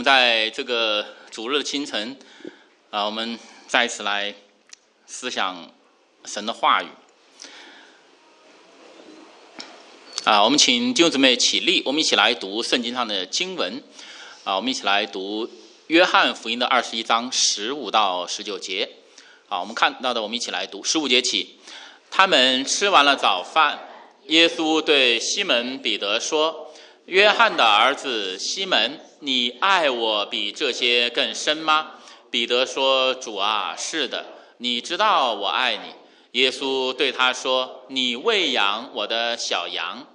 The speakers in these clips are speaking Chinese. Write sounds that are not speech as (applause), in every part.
们在这个主日的清晨，啊，我们再次来思想神的话语。啊，我们请弟兄姊妹起立，我们一起来读圣经上的经文。啊，我们一起来读约翰福音的二十一章十五到十九节。好，我们看到的，我们一起来读十五节起。他们吃完了早饭，耶稣对西门彼得说：“约翰的儿子西门。”你爱我比这些更深吗？彼得说：“主啊，是的，你知道我爱你。”耶稣对他说：“你喂养我的小羊。”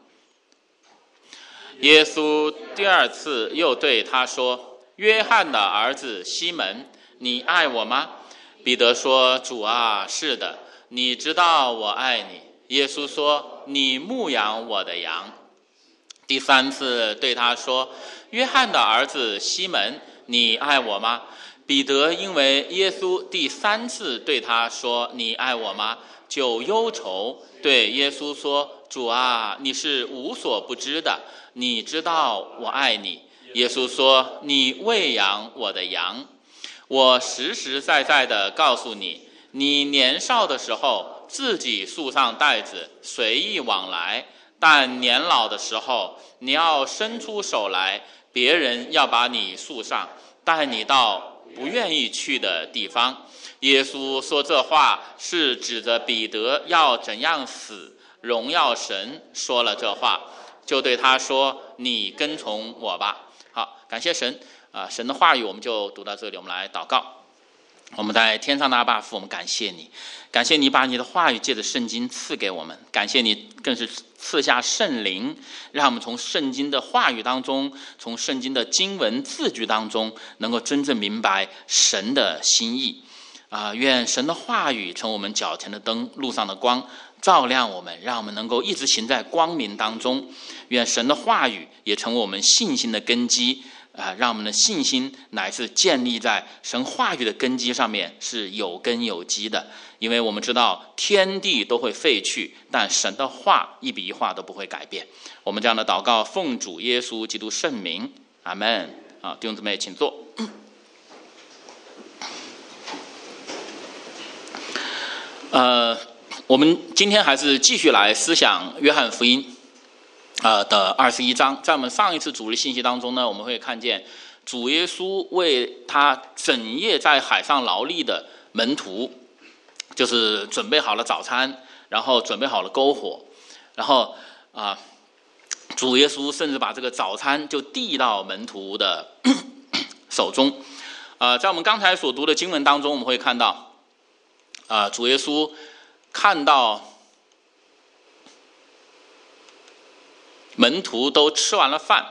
耶稣第二次又对他说：“约翰的儿子西门，你爱我吗？”彼得说：“主啊，是的，你知道我爱你。”耶稣说：“你牧养我的羊。”第三次对他说。约翰的儿子西门，你爱我吗？彼得因为耶稣第三次对他说“你爱我吗”，就忧愁，对耶稣说：“主啊，你是无所不知的，你知道我爱你。”耶稣说：“你喂养我的羊。我实实在在的告诉你，你年少的时候自己束上带子，随意往来；但年老的时候，你要伸出手来。”别人要把你束上，带你到不愿意去的地方。耶稣说这话是指着彼得要怎样死，荣耀神。说了这话，就对他说：“你跟从我吧。”好，感谢神啊！神的话语我们就读到这里，我们来祷告。我们在天上的阿爸父，我们感谢你，感谢你把你的话语借着圣经赐给我们，感谢你更是赐下圣灵，让我们从圣经的话语当中，从圣经的经文字句当中，能够真正明白神的心意。啊，愿神的话语成我们脚前的灯，路上的光，照亮我们，让我们能够一直行在光明当中。愿神的话语也成为我们信心的根基。啊，让我们的信心乃是建立在神话语的根基上面，是有根有基的。因为我们知道天地都会废去，但神的话一笔一画都不会改变。我们这样的祷告，奉主耶稣基督圣名，阿门。啊，弟兄姊妹，请坐。呃，我们今天还是继续来思想约翰福音。呃的二十一章，在我们上一次主日信息当中呢，我们会看见主耶稣为他整夜在海上劳力的门徒，就是准备好了早餐，然后准备好了篝火，然后啊，主耶稣甚至把这个早餐就递到门徒的手中。啊，在我们刚才所读的经文当中，我们会看到啊，主耶稣看到。门徒都吃完了饭，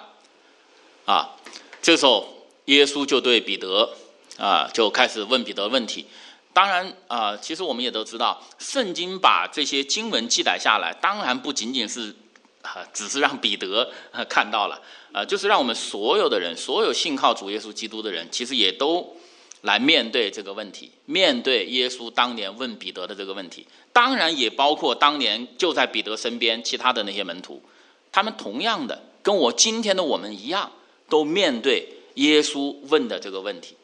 啊，这时候耶稣就对彼得啊就开始问彼得问题。当然啊，其实我们也都知道，圣经把这些经文记载下来，当然不仅仅是啊，只是让彼得看到了啊，就是让我们所有的人，所有信靠主耶稣基督的人，其实也都来面对这个问题，面对耶稣当年问彼得的这个问题。当然也包括当年就在彼得身边其他的那些门徒。他们同样的跟我今天的我们一样，都面对耶稣问的这个问题，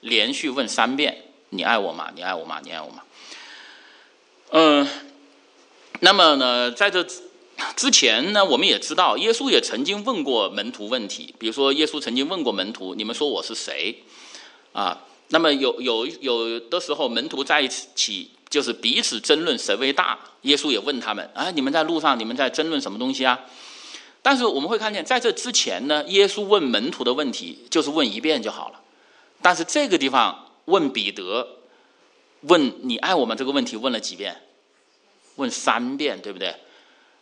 连续问三遍：“你爱我吗？你爱我吗？你爱我吗？”嗯，那么呢，在这之前呢，我们也知道，耶稣也曾经问过门徒问题，比如说，耶稣曾经问过门徒：“你们说我是谁？”啊，那么有有有的时候，门徒在一起就是彼此争论谁为大，耶稣也问他们：“啊，你们在路上，你们在争论什么东西啊？”但是我们会看见，在这之前呢，耶稣问门徒的问题就是问一遍就好了。但是这个地方问彼得，问你爱我们这个问题问了几遍？问三遍，对不对？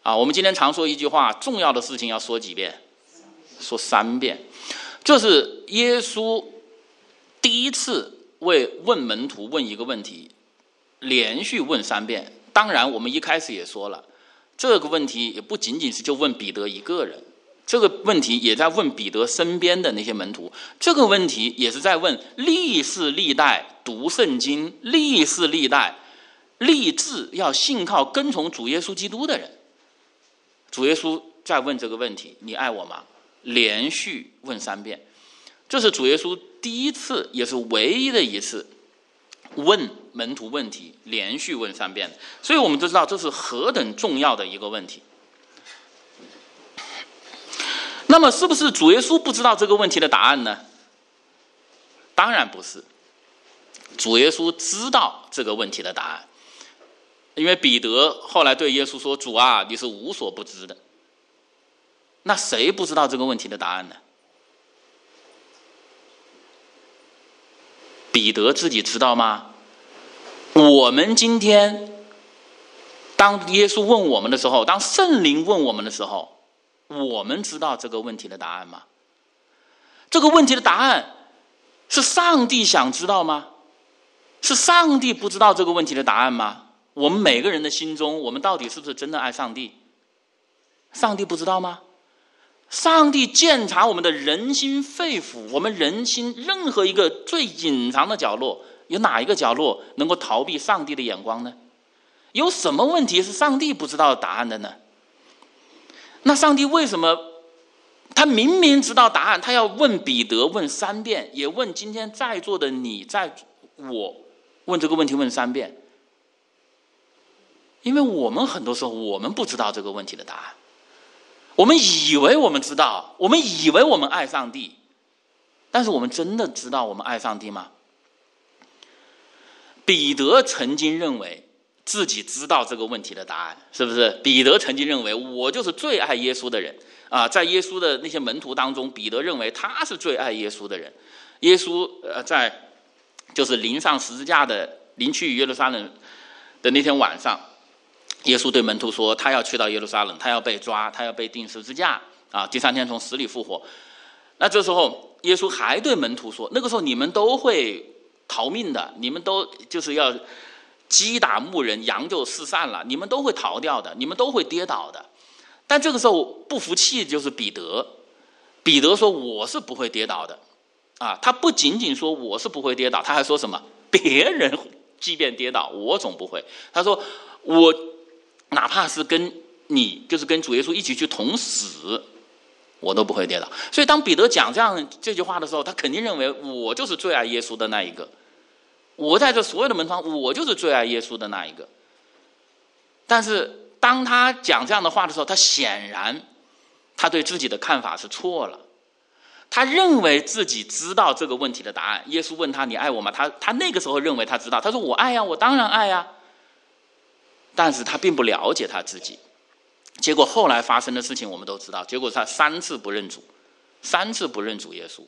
啊，我们今天常说一句话：重要的事情要说几遍？说三遍。这是耶稣第一次为问门徒问一个问题，连续问三遍。当然，我们一开始也说了。这个问题也不仅仅是就问彼得一个人，这个问题也在问彼得身边的那些门徒，这个问题也是在问历世历代读圣经、历世历代立志要信靠跟从主耶稣基督的人。主耶稣在问这个问题：“你爱我吗？”连续问三遍。这是主耶稣第一次，也是唯一的一次问门徒问题，连续问三遍。所以我们都知道这是何等重要的一个问题。那么，是不是主耶稣不知道这个问题的答案呢？当然不是，主耶稣知道这个问题的答案，因为彼得后来对耶稣说：“主啊，你是无所不知的。”那谁不知道这个问题的答案呢？彼得自己知道吗？我们今天当耶稣问我们的时候，当圣灵问我们的时候，我们知道这个问题的答案吗？这个问题的答案是上帝想知道吗？是上帝不知道这个问题的答案吗？我们每个人的心中，我们到底是不是真的爱上帝？上帝不知道吗？上帝鉴察我们的人心肺腑，我们人心任何一个最隐藏的角落，有哪一个角落能够逃避上帝的眼光呢？有什么问题是上帝不知道答案的呢？那上帝为什么他明明知道答案，他要问彼得问三遍，也问今天在座的你，在我问这个问题问三遍？因为我们很多时候我们不知道这个问题的答案。我们以为我们知道，我们以为我们爱上帝，但是我们真的知道我们爱上帝吗？彼得曾经认为自己知道这个问题的答案，是不是？彼得曾经认为我就是最爱耶稣的人啊，在耶稣的那些门徒当中，彼得认为他是最爱耶稣的人。耶稣呃，在就是临上十字架的临去耶路撒冷的那天晚上。耶稣对门徒说：“他要去到耶路撒冷，他要被抓，他要被钉十字架啊！第三天从死里复活。”那这时候，耶稣还对门徒说：“那个时候你们都会逃命的，你们都就是要击打牧人，羊就四散了，你们都会逃掉的，你们都会跌倒的。”但这个时候不服气就是彼得，彼得说：“我是不会跌倒的。”啊，他不仅仅说我是不会跌倒，他还说什么？别人即便跌倒，我总不会。他说：“我。”哪怕是跟你，就是跟主耶稣一起去同死，我都不会跌倒。所以，当彼得讲这样这句话的时候，他肯定认为我就是最爱耶稣的那一个。我在这所有的门窗，我就是最爱耶稣的那一个。但是，当他讲这样的话的时候，他显然他对自己的看法是错了。他认为自己知道这个问题的答案。耶稣问他：“你爱我吗？”他他那个时候认为他知道。他说：“我爱呀，我当然爱呀。”但是他并不了解他自己，结果后来发生的事情我们都知道。结果他三次不认主，三次不认主耶稣，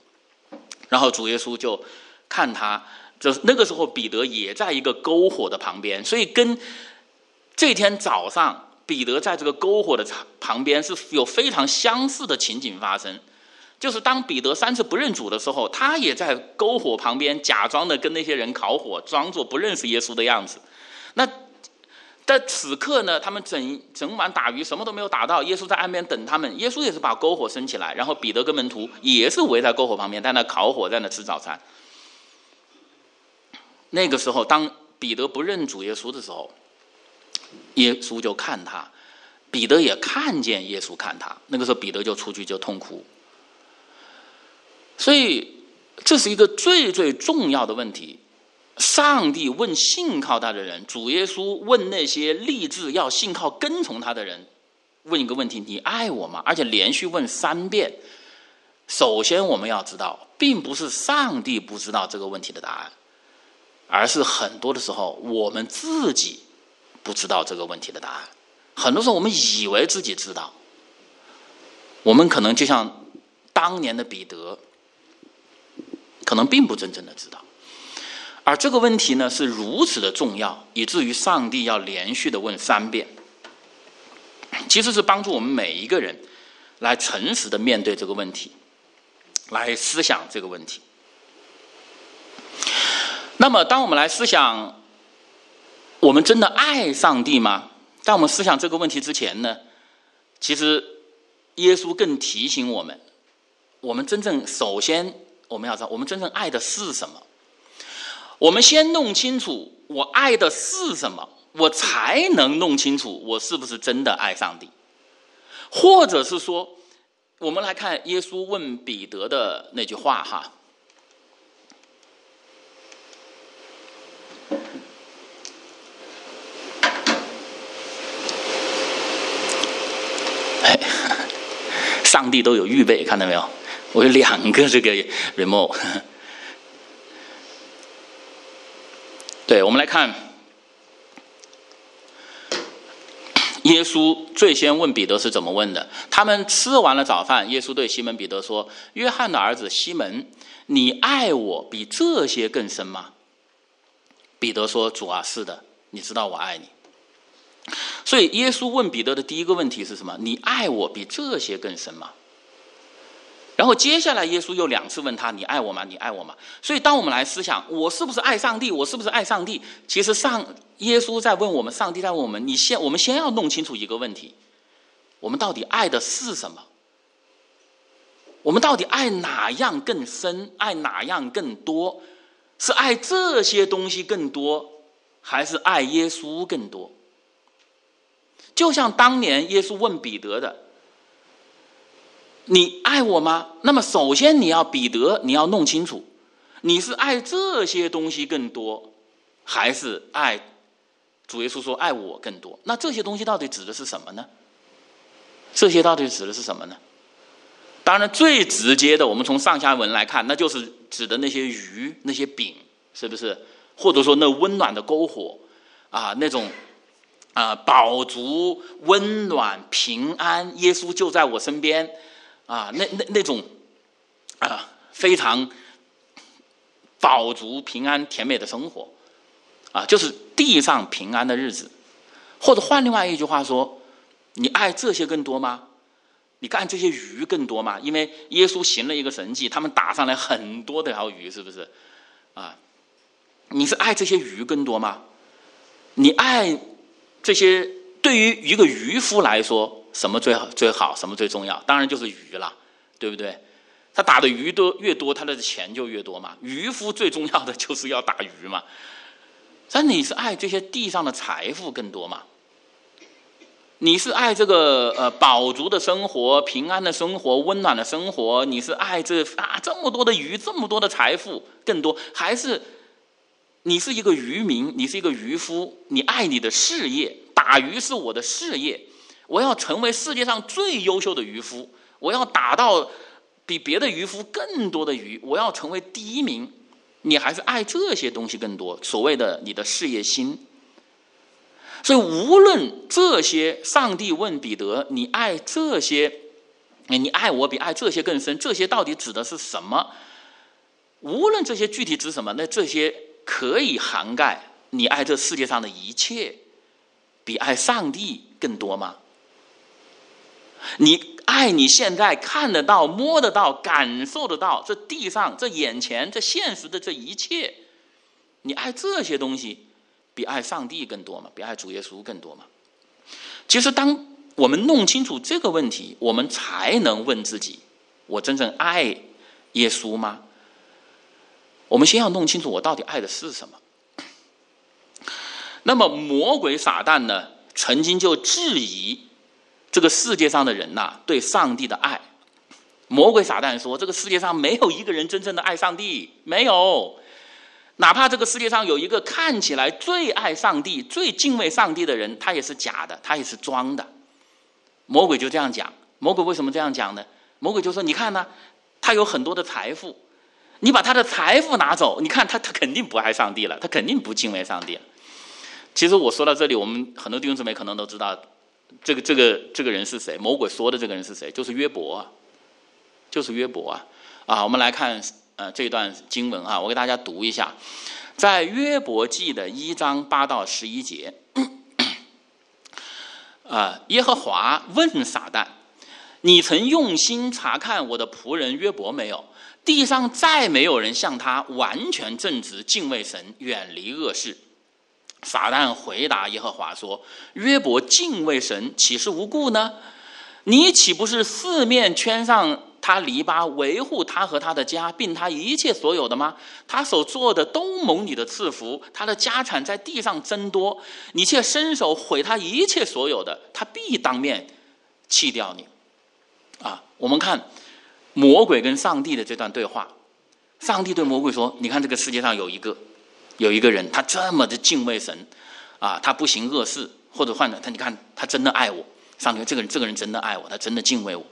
然后主耶稣就看他，就是那个时候彼得也在一个篝火的旁边，所以跟这天早上彼得在这个篝火的旁边是有非常相似的情景发生。就是当彼得三次不认主的时候，他也在篝火旁边假装的跟那些人烤火，装作不认识耶稣的样子。那。在此刻呢，他们整整晚打鱼，什么都没有打到。耶稣在岸边等他们，耶稣也是把篝火升起来，然后彼得跟门徒也是围在篝火旁边，在那烤火，在那吃早餐。那个时候，当彼得不认主耶稣的时候，耶稣就看他，彼得也看见耶稣看他。那个时候，彼得就出去就痛哭。所以，这是一个最最重要的问题。上帝问信靠他的人，主耶稣问那些立志要信靠跟从他的人，问一个问题：你爱我吗？而且连续问三遍。首先，我们要知道，并不是上帝不知道这个问题的答案，而是很多的时候我们自己不知道这个问题的答案。很多时候，我们以为自己知道，我们可能就像当年的彼得，可能并不真正的知道。而这个问题呢，是如此的重要，以至于上帝要连续的问三遍，其实是帮助我们每一个人来诚实的面对这个问题，来思想这个问题。那么，当我们来思想，我们真的爱上帝吗？在我们思想这个问题之前呢，其实耶稣更提醒我们，我们真正首先我们要知道，我们真正爱的是什么。我们先弄清楚我爱的是什么，我才能弄清楚我是不是真的爱上帝。或者是说，我们来看耶稣问彼得的那句话哈，哎，(laughs) 上帝都有预备，看到没有？我有两个这个 remote。(laughs) 对，我们来看，耶稣最先问彼得是怎么问的？他们吃完了早饭，耶稣对西门彼得说：“约翰的儿子西门，你爱我比这些更深吗？”彼得说：“主啊，是的，你知道我爱你。”所以，耶稣问彼得的第一个问题是什么？你爱我比这些更深吗？然后接下来，耶稣又两次问他：“你爱我吗？你爱我吗？”所以，当我们来思想我是不是爱上帝，我是不是爱上帝？其实，上耶稣在问我们，上帝在问我们：你先，我们先要弄清楚一个问题：我们到底爱的是什么？我们到底爱哪样更深？爱哪样更多？是爱这些东西更多，还是爱耶稣更多？就像当年耶稣问彼得的。你爱我吗？那么首先你要彼得，你要弄清楚，你是爱这些东西更多，还是爱主耶稣说爱我更多？那这些东西到底指的是什么呢？这些到底指的是什么呢？当然，最直接的，我们从上下文来看，那就是指的那些鱼、那些饼，是不是？或者说那温暖的篝火啊，那种啊饱足、温暖、平安，耶稣就在我身边。啊，那那那种啊，非常饱足、平安、甜美的生活，啊，就是地上平安的日子。或者换另外一句话说，你爱这些更多吗？你干这些鱼更多吗？因为耶稣行了一个神迹，他们打上来很多的条鱼，是不是？啊，你是爱这些鱼更多吗？你爱这些？对于一个渔夫来说。什么最好最好？什么最重要？当然就是鱼了，对不对？他打的鱼多越多，他的钱就越多嘛。渔夫最重要的就是要打鱼嘛。但你是爱这些地上的财富更多吗？你是爱这个呃饱足的生活、平安的生活、温暖的生活？你是爱这啊这么多的鱼、这么多的财富更多，还是你是一个渔民？你是一个渔夫？你爱你的事业？打鱼是我的事业。我要成为世界上最优秀的渔夫，我要打到比别的渔夫更多的鱼，我要成为第一名。你还是爱这些东西更多，所谓的你的事业心。所以，无论这些，上帝问彼得：“你爱这些？你爱我比爱这些更深？这些到底指的是什么？无论这些具体指什么，那这些可以涵盖你爱这世界上的一切，比爱上帝更多吗？”你爱你现在看得到、摸得到、感受得到这地上、这眼前、这现实的这一切，你爱这些东西，比爱上帝更多嘛？比爱主耶稣更多嘛？其实，当我们弄清楚这个问题，我们才能问自己：我真正爱耶稣吗？我们先要弄清楚我到底爱的是什么。那么，魔鬼撒旦呢，曾经就质疑。这个世界上的人呐，对上帝的爱，魔鬼撒旦说，这个世界上没有一个人真正的爱上帝，没有，哪怕这个世界上有一个看起来最爱上帝、最敬畏上帝的人，他也是假的，他也是装的。魔鬼就这样讲，魔鬼为什么这样讲呢？魔鬼就说：“你看呢，他有很多的财富，你把他的财富拿走，你看他，他肯定不爱上帝了，他肯定不敬畏上帝。”其实我说到这里，我们很多弟兄姊妹可能都知道。这个这个这个人是谁？魔鬼说的这个人是谁？就是约伯，就是约伯啊！啊，我们来看呃这段经文啊，我给大家读一下，在约伯记的一章八到十一节，啊，耶和华问撒旦：“你曾用心查看我的仆人约伯没有？地上再没有人像他完全正直，敬畏神，远离恶事。”撒旦回答耶和华说：“约伯敬畏神，岂是无故呢？你岂不是四面圈上他篱笆，维护他和他的家，并他一切所有的吗？他所做的都蒙你的赐福，他的家产在地上增多，你却伸手毁他一切所有的，他必当面弃掉你。”啊，我们看魔鬼跟上帝的这段对话，上帝对魔鬼说：“你看这个世界上有一个。”有一个人，他这么的敬畏神，啊，他不行恶事，或者换了他，你看他真的爱我，上帝这个人这个人真的爱我，他真的敬畏我。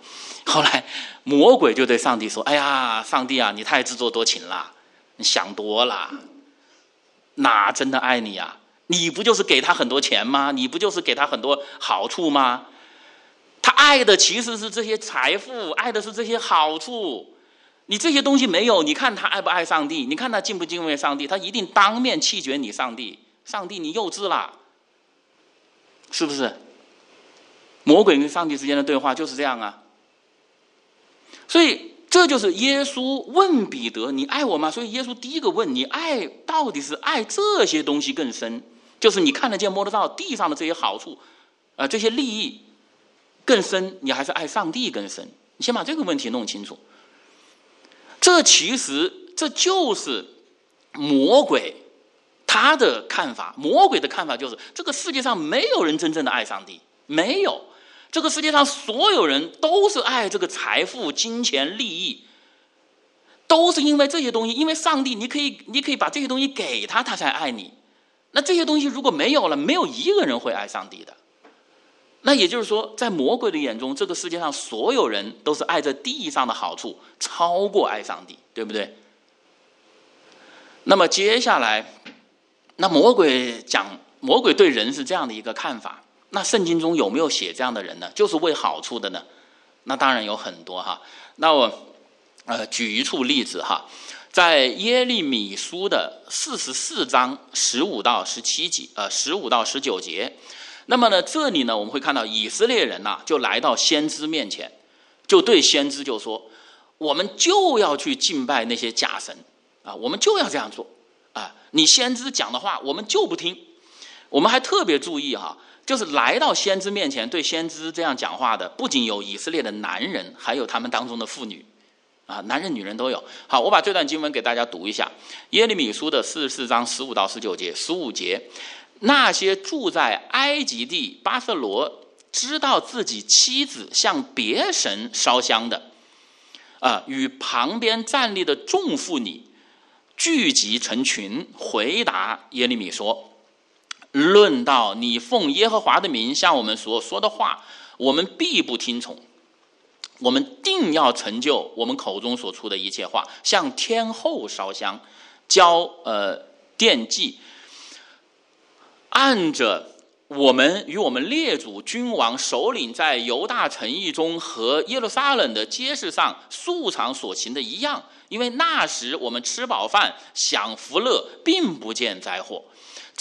后来魔鬼就对上帝说：“哎呀，上帝啊，你太自作多情了，你想多了，哪真的爱你啊？你不就是给他很多钱吗？你不就是给他很多好处吗？他爱的其实是这些财富，爱的是这些好处。”你这些东西没有，你看他爱不爱上帝？你看他敬不敬畏上帝？他一定当面弃绝你，上帝！上帝，你幼稚了，是不是？魔鬼跟上帝之间的对话就是这样啊。所以这就是耶稣问彼得：“你爱我吗？”所以耶稣第一个问你：爱到底是爱这些东西更深，就是你看得见摸得到地上的这些好处，啊，这些利益更深，你还是爱上帝更深？你先把这个问题弄清楚。这其实这就是魔鬼他的看法。魔鬼的看法就是，这个世界上没有人真正的爱上帝，没有。这个世界上所有人都是爱这个财富、金钱、利益，都是因为这些东西。因为上帝，你可以，你可以把这些东西给他，他才爱你。那这些东西如果没有了，没有一个人会爱上帝的。那也就是说，在魔鬼的眼中，这个世界上所有人都是爱着地上的好处，超过爱上帝，对不对？那么接下来，那魔鬼讲，魔鬼对人是这样的一个看法。那圣经中有没有写这样的人呢？就是为好处的呢？那当然有很多哈。那我呃举一处例子哈，在耶利米书的四十四章十五到十七节，呃十五到十九节。那么呢，这里呢，我们会看到以色列人呐，就来到先知面前，就对先知就说：“我们就要去敬拜那些假神啊，我们就要这样做啊！你先知讲的话，我们就不听。我们还特别注意哈，就是来到先知面前对先知这样讲话的，不仅有以色列的男人，还有他们当中的妇女啊，男人女人都有。好，我把这段经文给大家读一下：耶利米书的四十四章十五到十九节，十五节。那些住在埃及地巴色罗，知道自己妻子向别神烧香的，啊，与旁边站立的众妇女聚集成群，回答耶利米说：“论到你奉耶和华的名向我们所说的话，我们必不听从。我们定要成就我们口中所出的一切话，向天后烧香，交呃奠祭。”按着我们与我们列祖君王首领在犹大城邑中和耶路撒冷的街市上素常所行的一样，因为那时我们吃饱饭享福乐，并不见灾祸。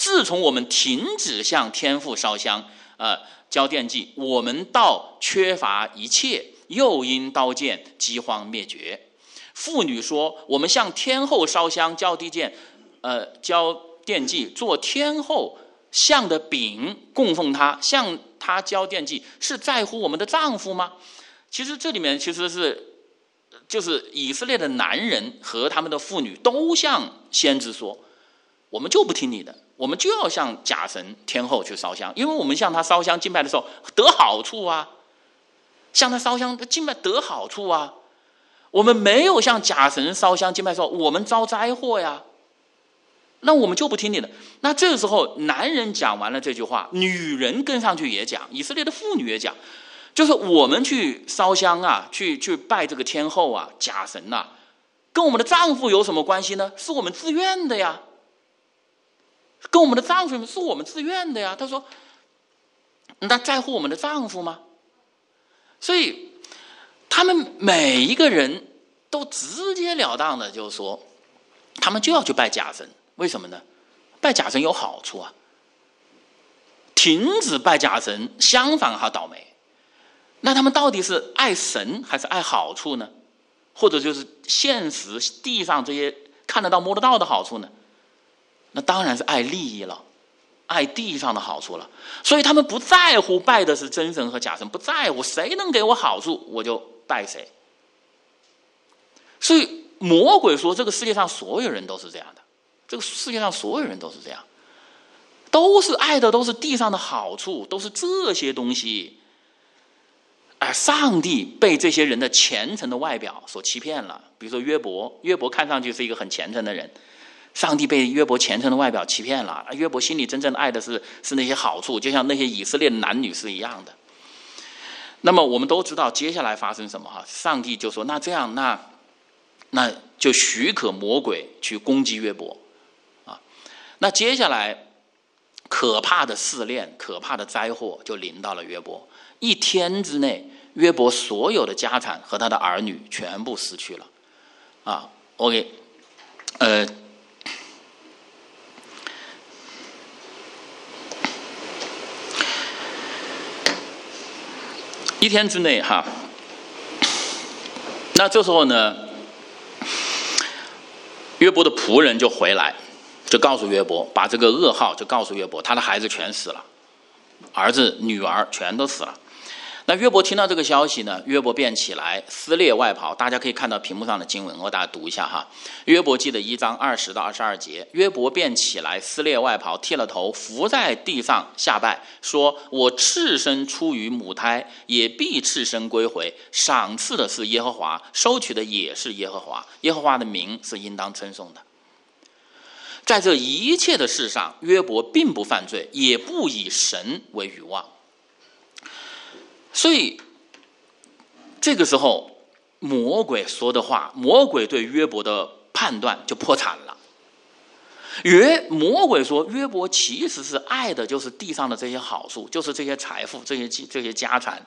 自从我们停止向天父烧香，呃，交奠祭，我们到缺乏一切，又因刀剑饥荒灭绝。妇女说：“我们向天后烧香，交地剑，呃，交奠祭，做天后。”像的饼供奉他，向他交奠祭，是在乎我们的丈夫吗？其实这里面其实是，就是以色列的男人和他们的妇女都向先知说：“我们就不听你的，我们就要向假神天后去烧香，因为我们向他烧香敬拜的时候得好处啊，向他烧香敬拜得好处啊，我们没有向假神烧香敬拜的时候，我们遭灾祸呀。”那我们就不听你的。那这个时候，男人讲完了这句话，女人跟上去也讲，以色列的妇女也讲，就是我们去烧香啊，去去拜这个天后啊、假神呐，跟我们的丈夫有什么关系呢？是我们自愿的呀，跟我们的丈夫是我们自愿的呀。他说，那在乎我们的丈夫吗？所以，他们每一个人都直截了当的就说，他们就要去拜假神。为什么呢？拜假神有好处啊！停止拜假神，相反好倒霉。那他们到底是爱神还是爱好处呢？或者就是现实地上这些看得到摸得到的好处呢？那当然是爱利益了，爱地上的好处了。所以他们不在乎拜的是真神和假神，不在乎谁能给我好处，我就拜谁。所以魔鬼说，这个世界上所有人都是这样的。这个世界上所有人都是这样，都是爱的都是地上的好处，都是这些东西。而上帝被这些人的虔诚的外表所欺骗了。比如说约伯，约伯看上去是一个很虔诚的人，上帝被约伯虔诚的外表欺骗了，约伯心里真正爱的是是那些好处，就像那些以色列的男女是一样的。那么我们都知道接下来发生什么哈？上帝就说：“那这样，那那就许可魔鬼去攻击约伯啊。”那接下来可怕的试炼、可怕的灾祸就临到了约伯。一天之内，约伯所有的家产和他的儿女全部失去了啊。OK，呃。一天之内，哈，那这时候呢，约伯的仆人就回来，就告诉约伯，把这个噩耗就告诉约伯，他的孩子全死了，儿子、女儿全都死了。那约伯听到这个消息呢？约伯便起来撕裂外袍。大家可以看到屏幕上的经文，我给大家读一下哈。约伯记的一章二十到二十二节，约伯便起来撕裂外袍，剃了头，伏在地上下拜，说：“我赤身出于母胎，也必赤身归回。赏赐的是耶和华，收取的也是耶和华。耶和华的名是应当称颂的。”在这一切的事上，约伯并不犯罪，也不以神为欲望。所以，这个时候，魔鬼说的话，魔鬼对约伯的判断就破产了。约魔鬼说，约伯其实是爱的就是地上的这些好处，就是这些财富、这些这些家产。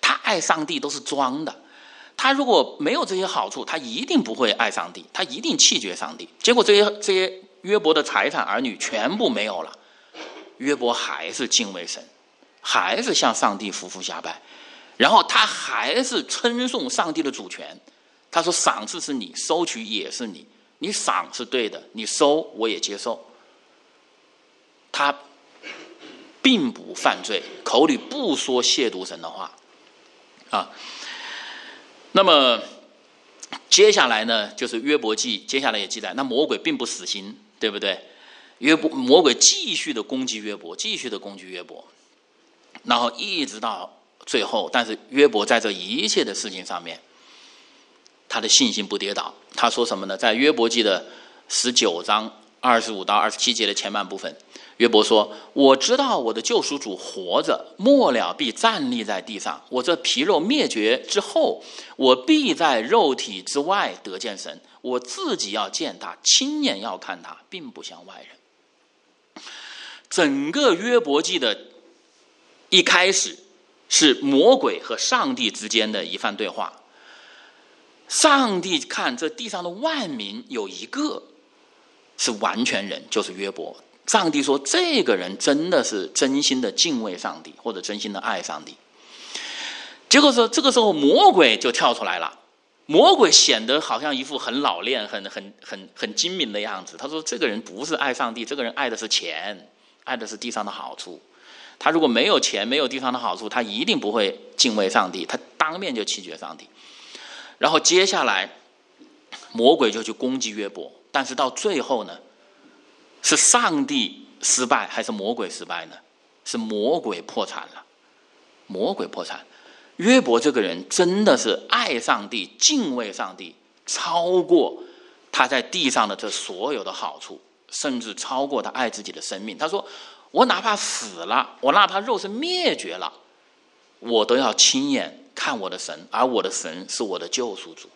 他爱上帝都是装的。他如果没有这些好处，他一定不会爱上帝，他一定弃绝上帝。结果这些这些约伯的财产、儿女全部没有了，约伯还是敬畏神。还是向上帝匍匐下拜，然后他还是称颂上帝的主权。他说：“赏赐是你，收取也是你。你赏是对的，你收我也接受。”他并不犯罪，口里不说亵渎神的话啊。那么接下来呢，就是约伯记，接下来也记载，那魔鬼并不死心，对不对？约伯魔鬼继续的攻击约伯，继续的攻击约伯。然后一直到最后，但是约伯在这一切的事情上面，他的信心不跌倒。他说什么呢？在约伯记的十九章二十五到二十七节的前半部分，约伯说：“我知道我的救赎主活着，末了必站立在地上。我这皮肉灭绝之后，我必在肉体之外得见神。我自己要见他，亲眼要看他，并不像外人。”整个约伯记的。一开始是魔鬼和上帝之间的一番对话。上帝看这地上的万民有一个是完全人，就是约伯。上帝说：“这个人真的是真心的敬畏上帝，或者真心的爱上帝。”结果说，这个时候魔鬼就跳出来了。魔鬼显得好像一副很老练、很很很很精明的样子。他说：“这个人不是爱上帝，这个人爱的是钱，爱的是地上的好处。”他如果没有钱，没有地方的好处，他一定不会敬畏上帝，他当面就弃绝上帝。然后接下来，魔鬼就去攻击约伯，但是到最后呢，是上帝失败还是魔鬼失败呢？是魔鬼破产了，魔鬼破产。约伯这个人真的是爱上帝、敬畏上帝，超过他在地上的这所有的好处，甚至超过他爱自己的生命。他说。我哪怕死了，我哪怕肉身灭绝了，我都要亲眼看我的神，而我的神是我的救赎主。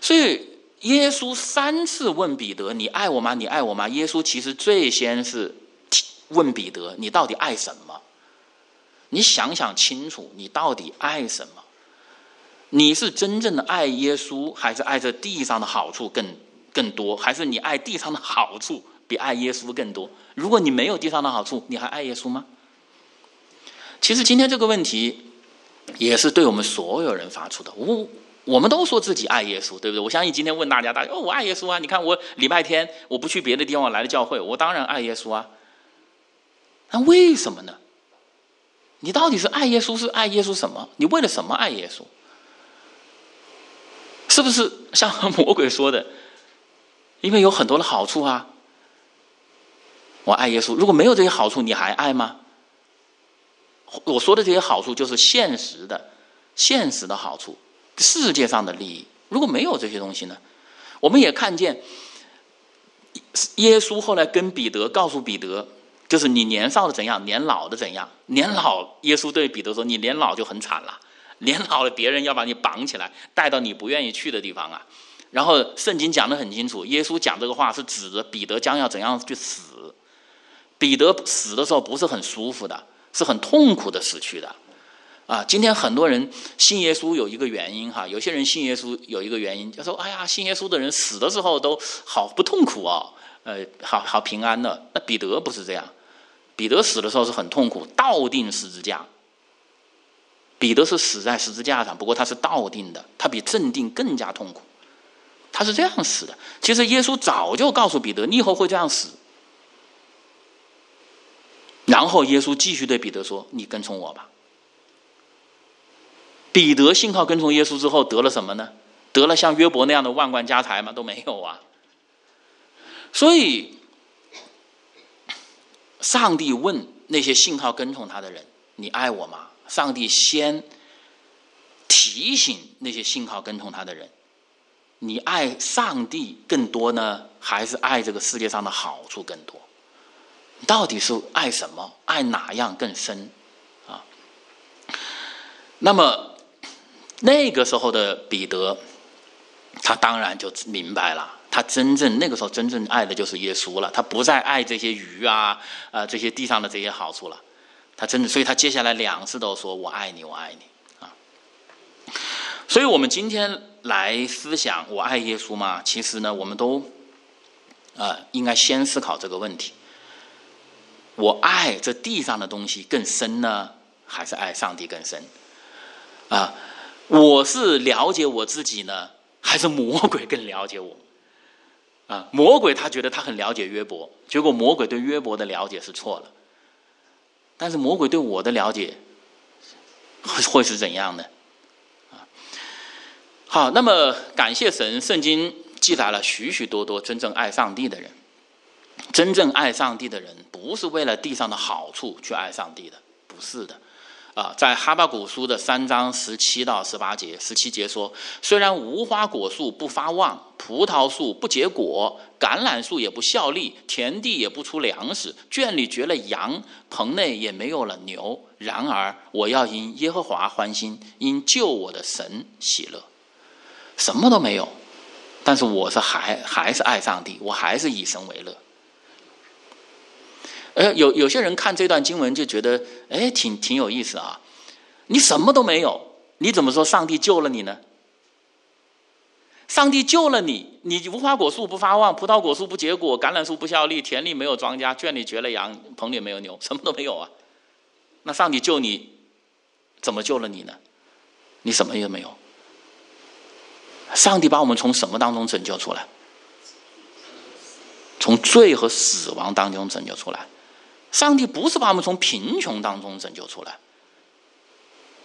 所以，耶稣三次问彼得：“你爱我吗？你爱我吗？”耶稣其实最先是问彼得：“你到底爱什么？你想想清楚，你到底爱什么？你是真正的爱耶稣，还是爱这地上的好处更更多？还是你爱地上的好处？”比爱耶稣更多。如果你没有地上的好处，你还爱耶稣吗？其实今天这个问题也是对我们所有人发出的。我我们都说自己爱耶稣，对不对？我相信今天问大家，大家哦，我爱耶稣啊！你看我礼拜天我不去别的地方，来了教会，我当然爱耶稣啊。那为什么呢？你到底是爱耶稣，是爱耶稣什么？你为了什么爱耶稣？是不是像 (laughs) 魔鬼说的？因为有很多的好处啊。我爱耶稣，如果没有这些好处，你还爱吗？我说的这些好处就是现实的、现实的好处，世界上的利益。如果没有这些东西呢？我们也看见耶稣后来跟彼得告诉彼得，就是你年少的怎样，年老的怎样。年老，耶稣对彼得说：“你年老就很惨了，年老了，别人要把你绑起来，带到你不愿意去的地方啊。”然后圣经讲的很清楚，耶稣讲这个话是指着彼得将要怎样去死。彼得死的时候不是很舒服的，是很痛苦的死去的。啊，今天很多人信耶稣有一个原因哈，有些人信耶稣有一个原因，就说：“哎呀，信耶稣的人死的时候都好不痛苦哦，呃，好好平安的。”那彼得不是这样，彼得死的时候是很痛苦，倒定十字架。彼得是死在十字架上，不过他是倒定的，他比正定更加痛苦。他是这样死的。其实耶稣早就告诉彼得，你以后会这样死。然后耶稣继续对彼得说：“你跟从我吧。”彼得信靠跟从耶稣之后得了什么呢？得了像约伯那样的万贯家财吗？都没有啊。所以，上帝问那些信靠跟从他的人：“你爱我吗？”上帝先提醒那些信靠跟从他的人：“你爱上帝更多呢，还是爱这个世界上的好处更多？到底是爱什么？爱哪样更深？”啊，那么。那个时候的彼得，他当然就明白了，他真正那个时候真正爱的就是耶稣了，他不再爱这些鱼啊，啊这些地上的这些好处了，他真的，所以他接下来两次都说“我爱你，我爱你”啊。所以我们今天来思想“我爱耶稣”嘛，其实呢，我们都啊应该先思考这个问题：我爱这地上的东西更深呢，还是爱上帝更深？啊？我是了解我自己呢，还是魔鬼更了解我？啊，魔鬼他觉得他很了解约伯，结果魔鬼对约伯的了解是错了。但是魔鬼对我的了解会会是怎样的？啊，好，那么感谢神，圣经记载了许许多多真正爱上帝的人。真正爱上帝的人，不是为了地上的好处去爱上帝的，不是的。啊，在哈巴古书的三章十七到十八节，十七节说：虽然无花果树不发旺，葡萄树不结果，橄榄树也不效力，田地也不出粮食，圈里绝了羊，棚内也没有了牛。然而我要因耶和华欢心，因救我的神喜乐。什么都没有，但是我是还还是爱上帝，我还是以神为乐。呃，有有些人看这段经文就觉得，哎，挺挺有意思啊。你什么都没有，你怎么说上帝救了你呢？上帝救了你，你无花果树不发旺，葡萄果树不结果，橄榄树不效力，田里没有庄稼，圈里绝了羊，棚里没有牛，什么都没有啊。那上帝救你，怎么救了你呢？你什么也没有。上帝把我们从什么当中拯救出来？从罪和死亡当中拯救出来。上帝不是把我们从贫穷当中拯救出来，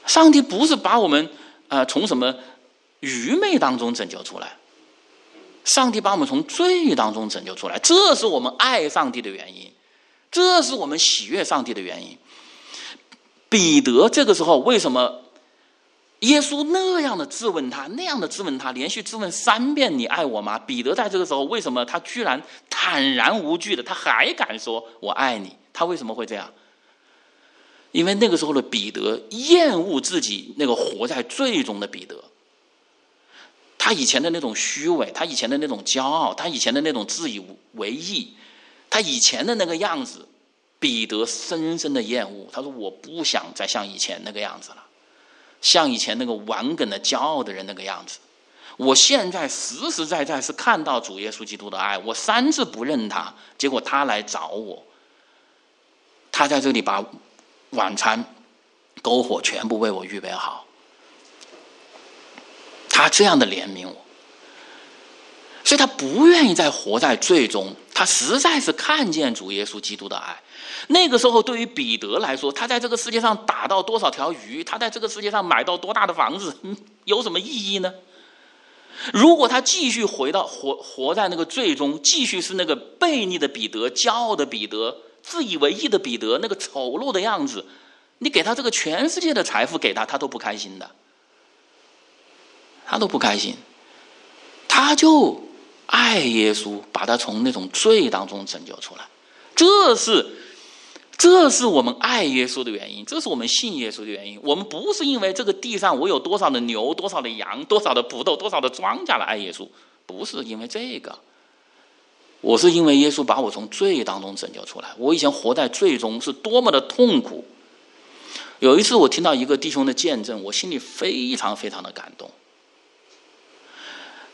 上帝不是把我们呃从什么愚昧当中拯救出来，上帝把我们从罪当中拯救出来，这是我们爱上帝的原因，这是我们喜悦上帝的原因。彼得这个时候为什么耶稣那样的质问他，那样的质问他，连续质问三遍：“你爱我吗？”彼得在这个时候为什么他居然坦然无惧的，他还敢说：“我爱你。”他为什么会这样？因为那个时候的彼得厌恶自己那个活在罪中的彼得，他以前的那种虚伪，他以前的那种骄傲，他以前的那种自以为意，他以前的那个样子，彼得深深的厌恶。他说：“我不想再像以前那个样子了，像以前那个顽梗的骄傲的人那个样子。我现在实实在在是看到主耶稣基督的爱，我三次不认他，结果他来找我。”他在这里把晚餐、篝火全部为我预备好，他这样的怜悯我，所以他不愿意再活在罪中。他实在是看见主耶稣基督的爱。那个时候，对于彼得来说，他在这个世界上打到多少条鱼，他在这个世界上买到多大的房子，(laughs) 有什么意义呢？如果他继续回到活活在那个罪中，继续是那个悖逆的彼得、骄傲的彼得。自以为意的彼得那个丑陋的样子，你给他这个全世界的财富给他，他都不开心的，他都不开心，他就爱耶稣，把他从那种罪当中拯救出来。这是，这是我们爱耶稣的原因，这是我们信耶稣的原因。我们不是因为这个地上我有多少的牛、多少的羊、多少的葡萄、多少的庄稼来爱耶稣，不是因为这个。我是因为耶稣把我从罪当中拯救出来。我以前活在罪中是多么的痛苦。有一次我听到一个弟兄的见证，我心里非常非常的感动。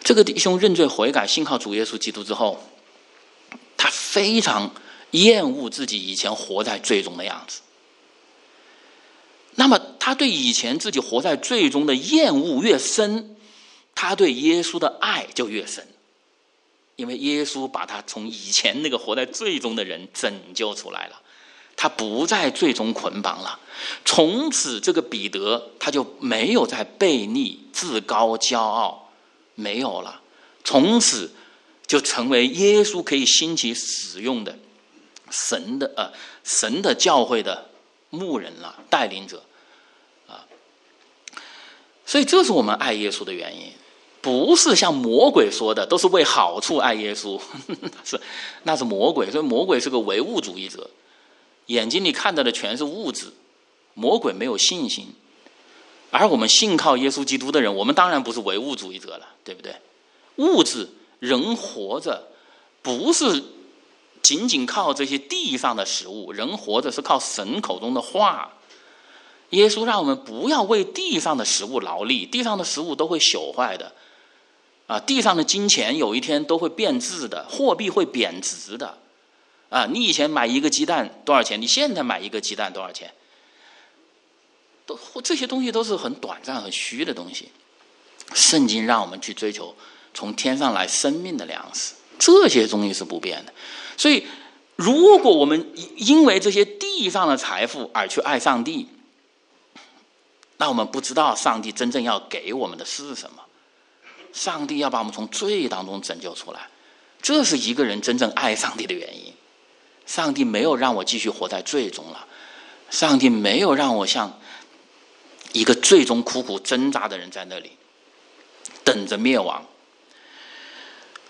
这个弟兄认罪悔改，信靠主耶稣基督之后，他非常厌恶自己以前活在罪中的样子。那么他对以前自己活在罪中的厌恶越深，他对耶稣的爱就越深。因为耶稣把他从以前那个活在罪中的人拯救出来了，他不在罪中捆绑了。从此，这个彼得他就没有再悖逆、自高、骄傲，没有了。从此，就成为耶稣可以兴起使用的神的呃神的教会的牧人了、带领者啊。所以，这是我们爱耶稣的原因。不是像魔鬼说的，都是为好处爱耶稣，(laughs) 是那是魔鬼。所以魔鬼是个唯物主义者，眼睛里看到的全是物质。魔鬼没有信心，而我们信靠耶稣基督的人，我们当然不是唯物主义者了，对不对？物质人活着不是仅仅靠这些地上的食物，人活着是靠神口中的话。耶稣让我们不要为地上的食物劳力，地上的食物都会朽坏的。啊，地上的金钱有一天都会变质的，货币会贬值的。啊，你以前买一个鸡蛋多少钱？你现在买一个鸡蛋多少钱？都这些东西都是很短暂、很虚的东西。圣经让我们去追求从天上来生命的粮食，这些东西是不变的。所以，如果我们因为这些地上的财富而去爱上帝，那我们不知道上帝真正要给我们的是什么。上帝要把我们从罪当中拯救出来，这是一个人真正爱上帝的原因。上帝没有让我继续活在罪中了，上帝没有让我像一个最终苦苦挣扎的人在那里等着灭亡。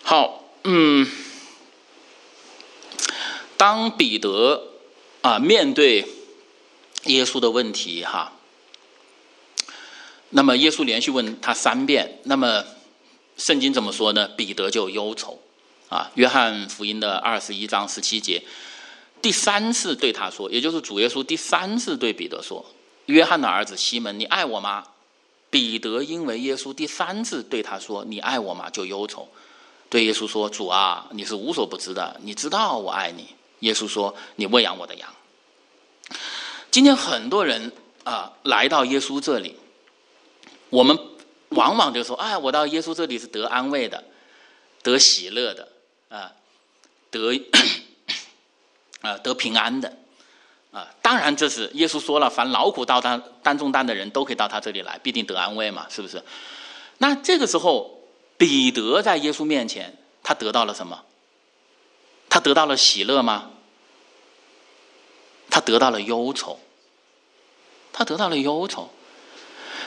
好，嗯，当彼得啊面对耶稣的问题哈，那么耶稣连续问他三遍，那么。圣经怎么说呢？彼得就忧愁，啊，约翰福音的二十一章十七节，第三次对他说，也就是主耶稣第三次对彼得说：“约翰的儿子西门，你爱我吗？”彼得因为耶稣第三次对他说：“你爱我吗？”就忧愁，对耶稣说：“主啊，你是无所不知的，你知道我爱你。”耶稣说：“你喂养我的羊。”今天很多人啊来到耶稣这里，我们。往往就说：“哎，我到耶稣这里是得安慰的，得喜乐的，啊，得 (coughs) 啊得平安的，啊，当然这是耶稣说了，凡劳苦到担担重担的人都可以到他这里来，必定得安慰嘛，是不是？那这个时候，彼得在耶稣面前，他得到了什么？他得到了喜乐吗？他得到了忧愁，他得到了忧愁。”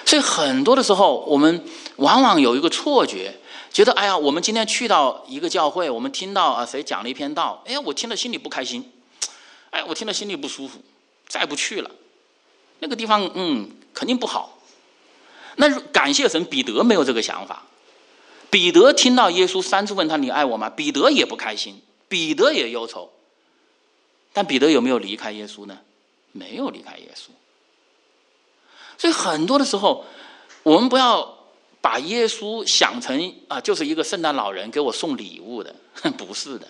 所以很多的时候，我们往往有一个错觉，觉得哎呀，我们今天去到一个教会，我们听到啊谁讲了一篇道，哎呀，我听了心里不开心，哎，我听了心里不舒服，再不去了。那个地方，嗯，肯定不好。那感谢神，彼得没有这个想法。彼得听到耶稣三次问他你爱我吗？彼得也不开心，彼得也忧愁。但彼得有没有离开耶稣呢？没有离开耶稣。所以很多的时候，我们不要把耶稣想成啊，就是一个圣诞老人给我送礼物的，(laughs) 不是的。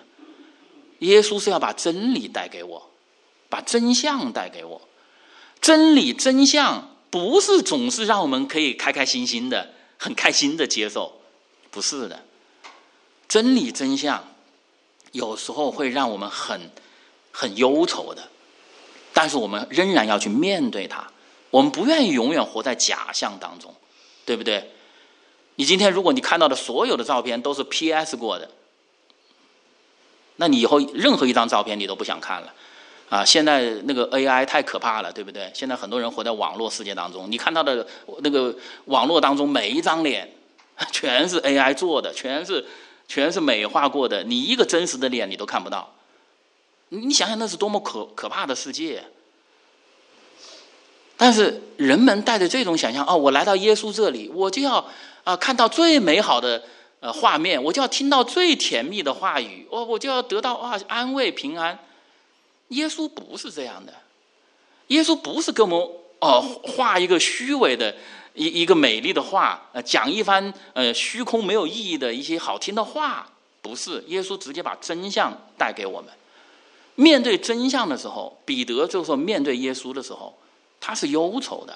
耶稣是要把真理带给我，把真相带给我。真理真相不是总是让我们可以开开心心的、很开心的接受，不是的。真理真相有时候会让我们很很忧愁的，但是我们仍然要去面对它。我们不愿意永远活在假象当中，对不对？你今天如果你看到的所有的照片都是 PS 过的，那你以后任何一张照片你都不想看了啊！现在那个 AI 太可怕了，对不对？现在很多人活在网络世界当中，你看到的那个网络当中每一张脸 (laughs) 全是 AI 做的，全是全是美化过的，你一个真实的脸你都看不到。你想想，那是多么可可怕的世界！但是人们带着这种想象，哦，我来到耶稣这里，我就要啊看到最美好的呃画面，我就要听到最甜蜜的话语，我我就要得到啊安慰平安。耶稣不是这样的，耶稣不是给我们哦画一个虚伪的一一个美丽的画，呃讲一番呃虚空没有意义的一些好听的话，不是，耶稣直接把真相带给我们。面对真相的时候，彼得就说面对耶稣的时候。他是忧愁的，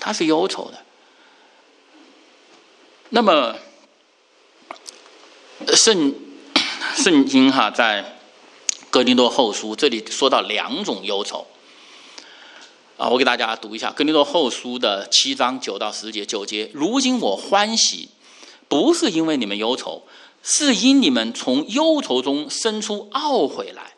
他是忧愁的。那么，圣圣经哈在哥林多后书这里说到两种忧愁啊，我给大家读一下哥林多后书的七章九到十节九节。如今我欢喜，不是因为你们忧愁，是因你们从忧愁中生出懊悔来。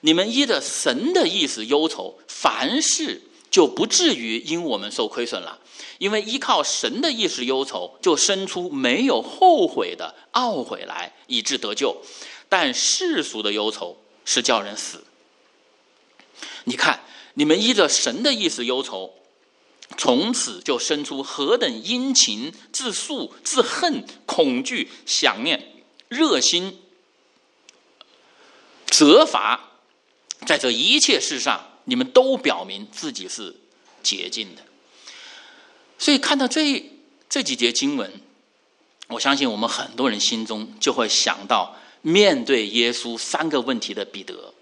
你们依着神的意思忧愁，凡事就不至于因我们受亏损了。因为依靠神的意识忧愁，就生出没有后悔的懊悔来，以致得救。但世俗的忧愁是叫人死。你看，你们依着神的意思忧愁，从此就生出何等殷勤、自诉、自恨、恐惧、想念、热心、责罚。在这一切事上，你们都表明自己是洁净的。所以看到这这几节经文，我相信我们很多人心中就会想到，面对耶稣三个问题的彼得。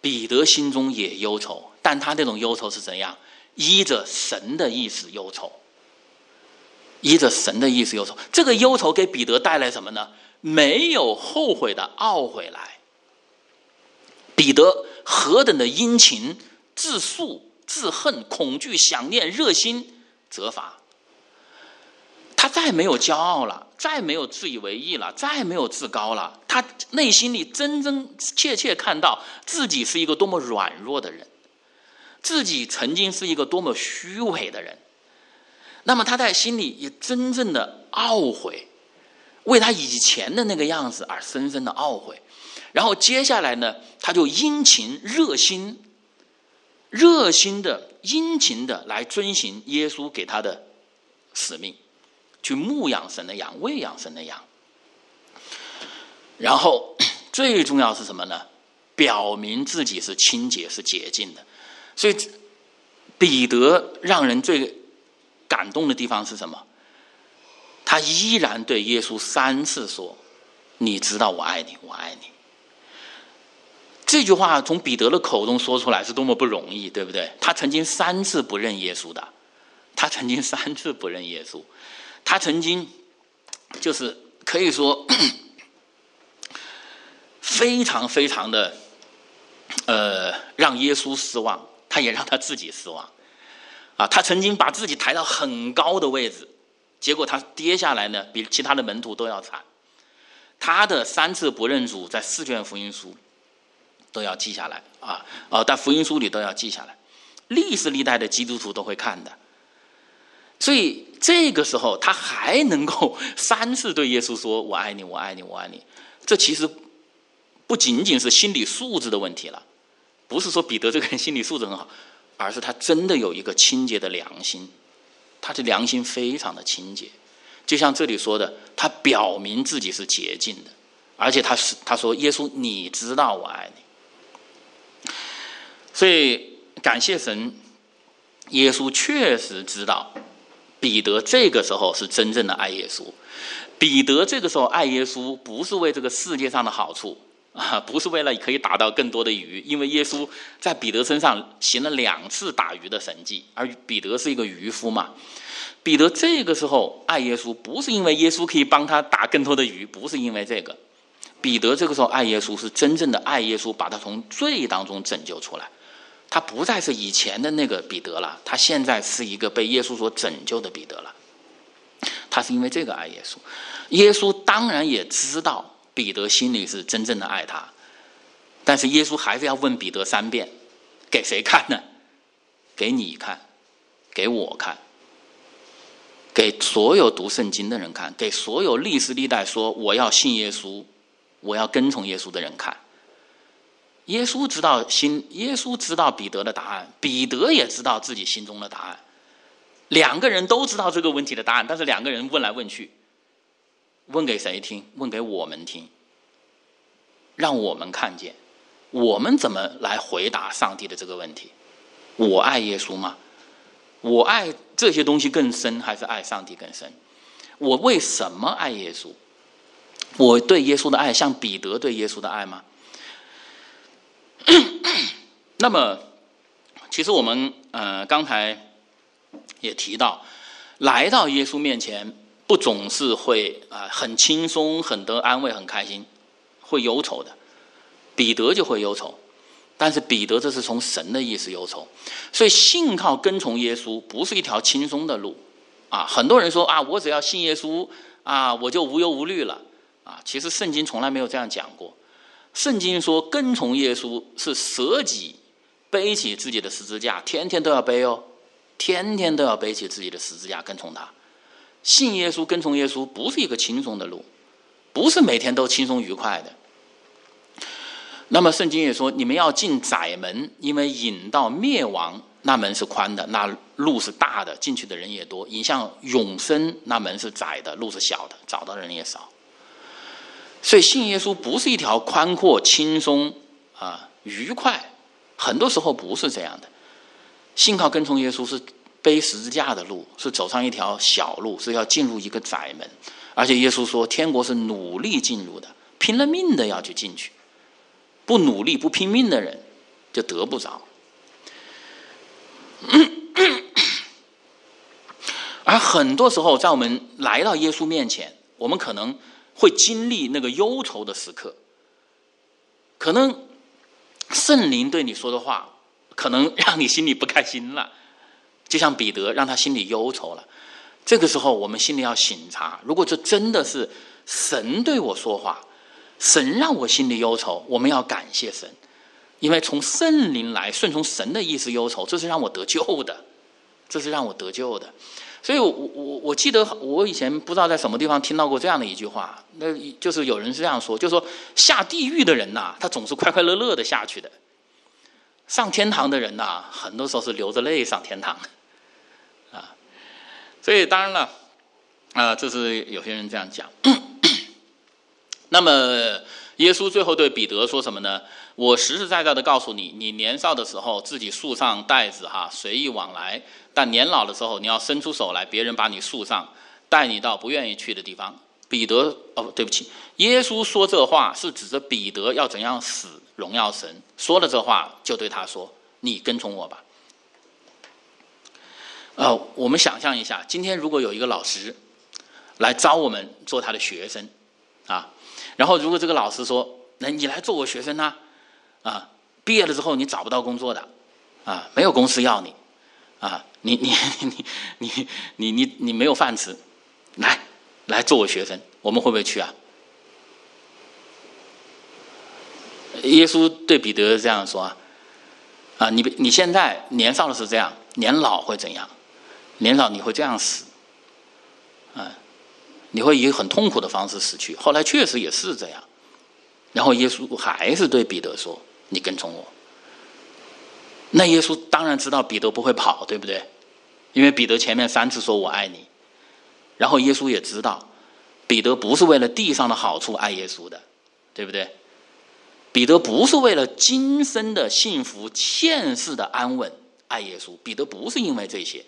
彼得心中也忧愁，但他那种忧愁是怎样？依着神的意思忧愁，依着神的意思忧愁。这个忧愁给彼得带来什么呢？没有后悔的懊悔来。彼得何等的殷勤、自诉、自恨、恐惧、想念、热心、责罚，他再没有骄傲了，再没有自以为意了，再没有自高了。他内心里真真切切看到自己是一个多么软弱的人，自己曾经是一个多么虚伪的人。那么他在心里也真正的懊悔，为他以前的那个样子而深深的懊悔。然后接下来呢，他就殷勤、热心、热心的、殷勤的来遵循耶稣给他的使命，去牧养神的羊、喂养神的羊。然后最重要是什么呢？表明自己是清洁、是洁净的。所以彼得让人最感动的地方是什么？他依然对耶稣三次说：“你知道我爱你，我爱你。”这句话从彼得的口中说出来是多么不容易，对不对？他曾经三次不认耶稣的，他曾经三次不认耶稣，他曾经就是可以说 (coughs) 非常非常的呃让耶稣失望，他也让他自己失望啊！他曾经把自己抬到很高的位置，结果他跌下来呢，比其他的门徒都要惨。他的三次不认主，在四卷福音书。都要记下来啊！哦，在福音书里都要记下来，历史历代的基督徒都会看的。所以这个时候他还能够三次对耶稣说：“我爱你，我爱你，我爱你。”这其实不仅仅是心理素质的问题了，不是说彼得这个人心理素质很好，而是他真的有一个清洁的良心，他的良心非常的清洁。就像这里说的，他表明自己是洁净的，而且他是他说：“耶稣，你知道我爱你。”所以感谢神，耶稣确实知道彼得这个时候是真正的爱耶稣。彼得这个时候爱耶稣，不是为这个世界上的好处啊，不是为了可以打到更多的鱼，因为耶稣在彼得身上行了两次打鱼的神迹，而彼得是一个渔夫嘛。彼得这个时候爱耶稣，不是因为耶稣可以帮他打更多的鱼，不是因为这个。彼得这个时候爱耶稣，是真正的爱耶稣，把他从罪当中拯救出来。他不再是以前的那个彼得了，他现在是一个被耶稣所拯救的彼得了。他是因为这个爱耶稣，耶稣当然也知道彼得心里是真正的爱他，但是耶稣还是要问彼得三遍：给谁看呢？给你看，给我看。给所有读圣经的人看，给所有历史历代说我要信耶稣、我要跟从耶稣的人看。耶稣知道心，耶稣知道彼得的答案，彼得也知道自己心中的答案。两个人都知道这个问题的答案，但是两个人问来问去，问给谁听？问给我们听，让我们看见，我们怎么来回答上帝的这个问题？我爱耶稣吗？我爱这些东西更深，还是爱上帝更深？我为什么爱耶稣？我对耶稣的爱像彼得对耶稣的爱吗？(coughs) 那么，其实我们呃刚才也提到，来到耶稣面前，不总是会啊很轻松、很得安慰、很开心，会忧愁的。彼得就会忧愁，但是彼得这是从神的意思忧愁，所以信靠跟从耶稣不是一条轻松的路啊。很多人说啊，我只要信耶稣啊，我就无忧无虑了啊。其实圣经从来没有这样讲过。圣经说，跟从耶稣是舍己，背起自己的十字架，天天都要背哦，天天都要背起自己的十字架跟从他。信耶稣，跟从耶稣，不是一个轻松的路，不是每天都轻松愉快的。那么圣经也说，你们要进窄门，因为引到灭亡那门是宽的，那路是大的，进去的人也多；引向永生那门是窄的，路是小的，找到的人也少。所以信耶稣不是一条宽阔、轻松啊、愉快，很多时候不是这样的。信靠跟从耶稣是背十字架的路，是走上一条小路，是要进入一个窄门。而且耶稣说，天国是努力进入的，拼了命的要去进去，不努力、不拼命的人就得不着。而很多时候，在我们来到耶稣面前，我们可能。会经历那个忧愁的时刻，可能圣灵对你说的话，可能让你心里不开心了，就像彼得让他心里忧愁了。这个时候，我们心里要醒察：如果这真的是神对我说话，神让我心里忧愁，我们要感谢神，因为从圣灵来顺从神的意思忧愁，这是让我得救的，这是让我得救的。所以，我我我记得我以前不知道在什么地方听到过这样的一句话，那就是有人是这样说，就是说下地狱的人呐，他总是快快乐乐的下去的；上天堂的人呐，很多时候是流着泪上天堂。啊，所以当然了，啊，这是有些人这样讲。(coughs) 那么，耶稣最后对彼得说什么呢？我实实在在的告诉你，你年少的时候自己束上带子哈，随意往来。但年老的时候，你要伸出手来，别人把你束上，带你到不愿意去的地方。彼得，哦，对不起，耶稣说这话是指着彼得要怎样死，荣耀神。说了这话，就对他说：“你跟从我吧。”呃，我们想象一下，今天如果有一个老师来招我们做他的学生，啊，然后如果这个老师说：“那你来做我学生呢？”，啊毕业了之后你找不到工作的，啊，没有公司要你，啊。你你你你你你你没有饭吃，来来做我学生，我们会不会去啊？耶稣对彼得这样说啊，啊，你你现在年少的是这样，年老会怎样？年老你会这样死，啊，你会以很痛苦的方式死去。后来确实也是这样，然后耶稣还是对彼得说：“你跟从我。”那耶稣当然知道彼得不会跑，对不对？因为彼得前面三次说我爱你，然后耶稣也知道，彼得不是为了地上的好处爱耶稣的，对不对？彼得不是为了今生的幸福、现世的安稳爱耶稣，彼得不是因为这些，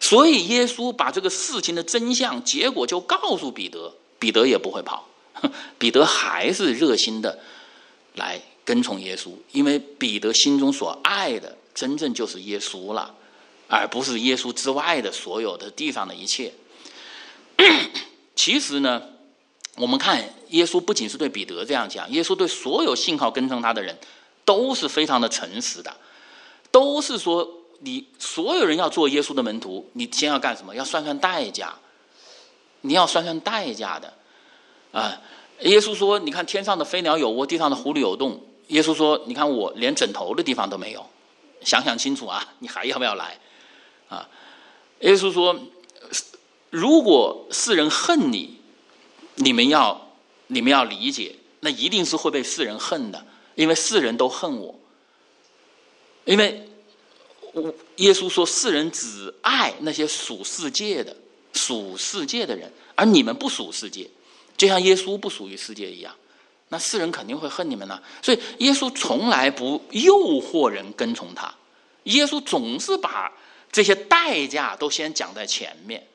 所以耶稣把这个事情的真相、结果就告诉彼得，彼得也不会跑，(laughs) 彼得还是热心的来跟从耶稣，因为彼得心中所爱的真正就是耶稣了。而不是耶稣之外的所有的地上的一切。(coughs) 其实呢，我们看耶稣不仅是对彼得这样讲，耶稣对所有信号跟从他的人都是非常的诚实的，都是说你所有人要做耶稣的门徒，你先要干什么？要算算代价，你要算算代价的啊！耶稣说：“你看天上的飞鸟有窝，地上的狐狸有洞。”耶稣说：“你看我连枕头的地方都没有，想想清楚啊！(laughs) 你还要不要来？”啊，耶稣说：“如果世人恨你，你们要你们要理解，那一定是会被世人恨的，因为世人都恨我。因为耶稣说，世人只爱那些属世界的、属世界的人，而你们不属世界，就像耶稣不属于世界一样。那世人肯定会恨你们呢。所以耶稣从来不诱惑人跟从他，耶稣总是把这些代价都先讲在前面。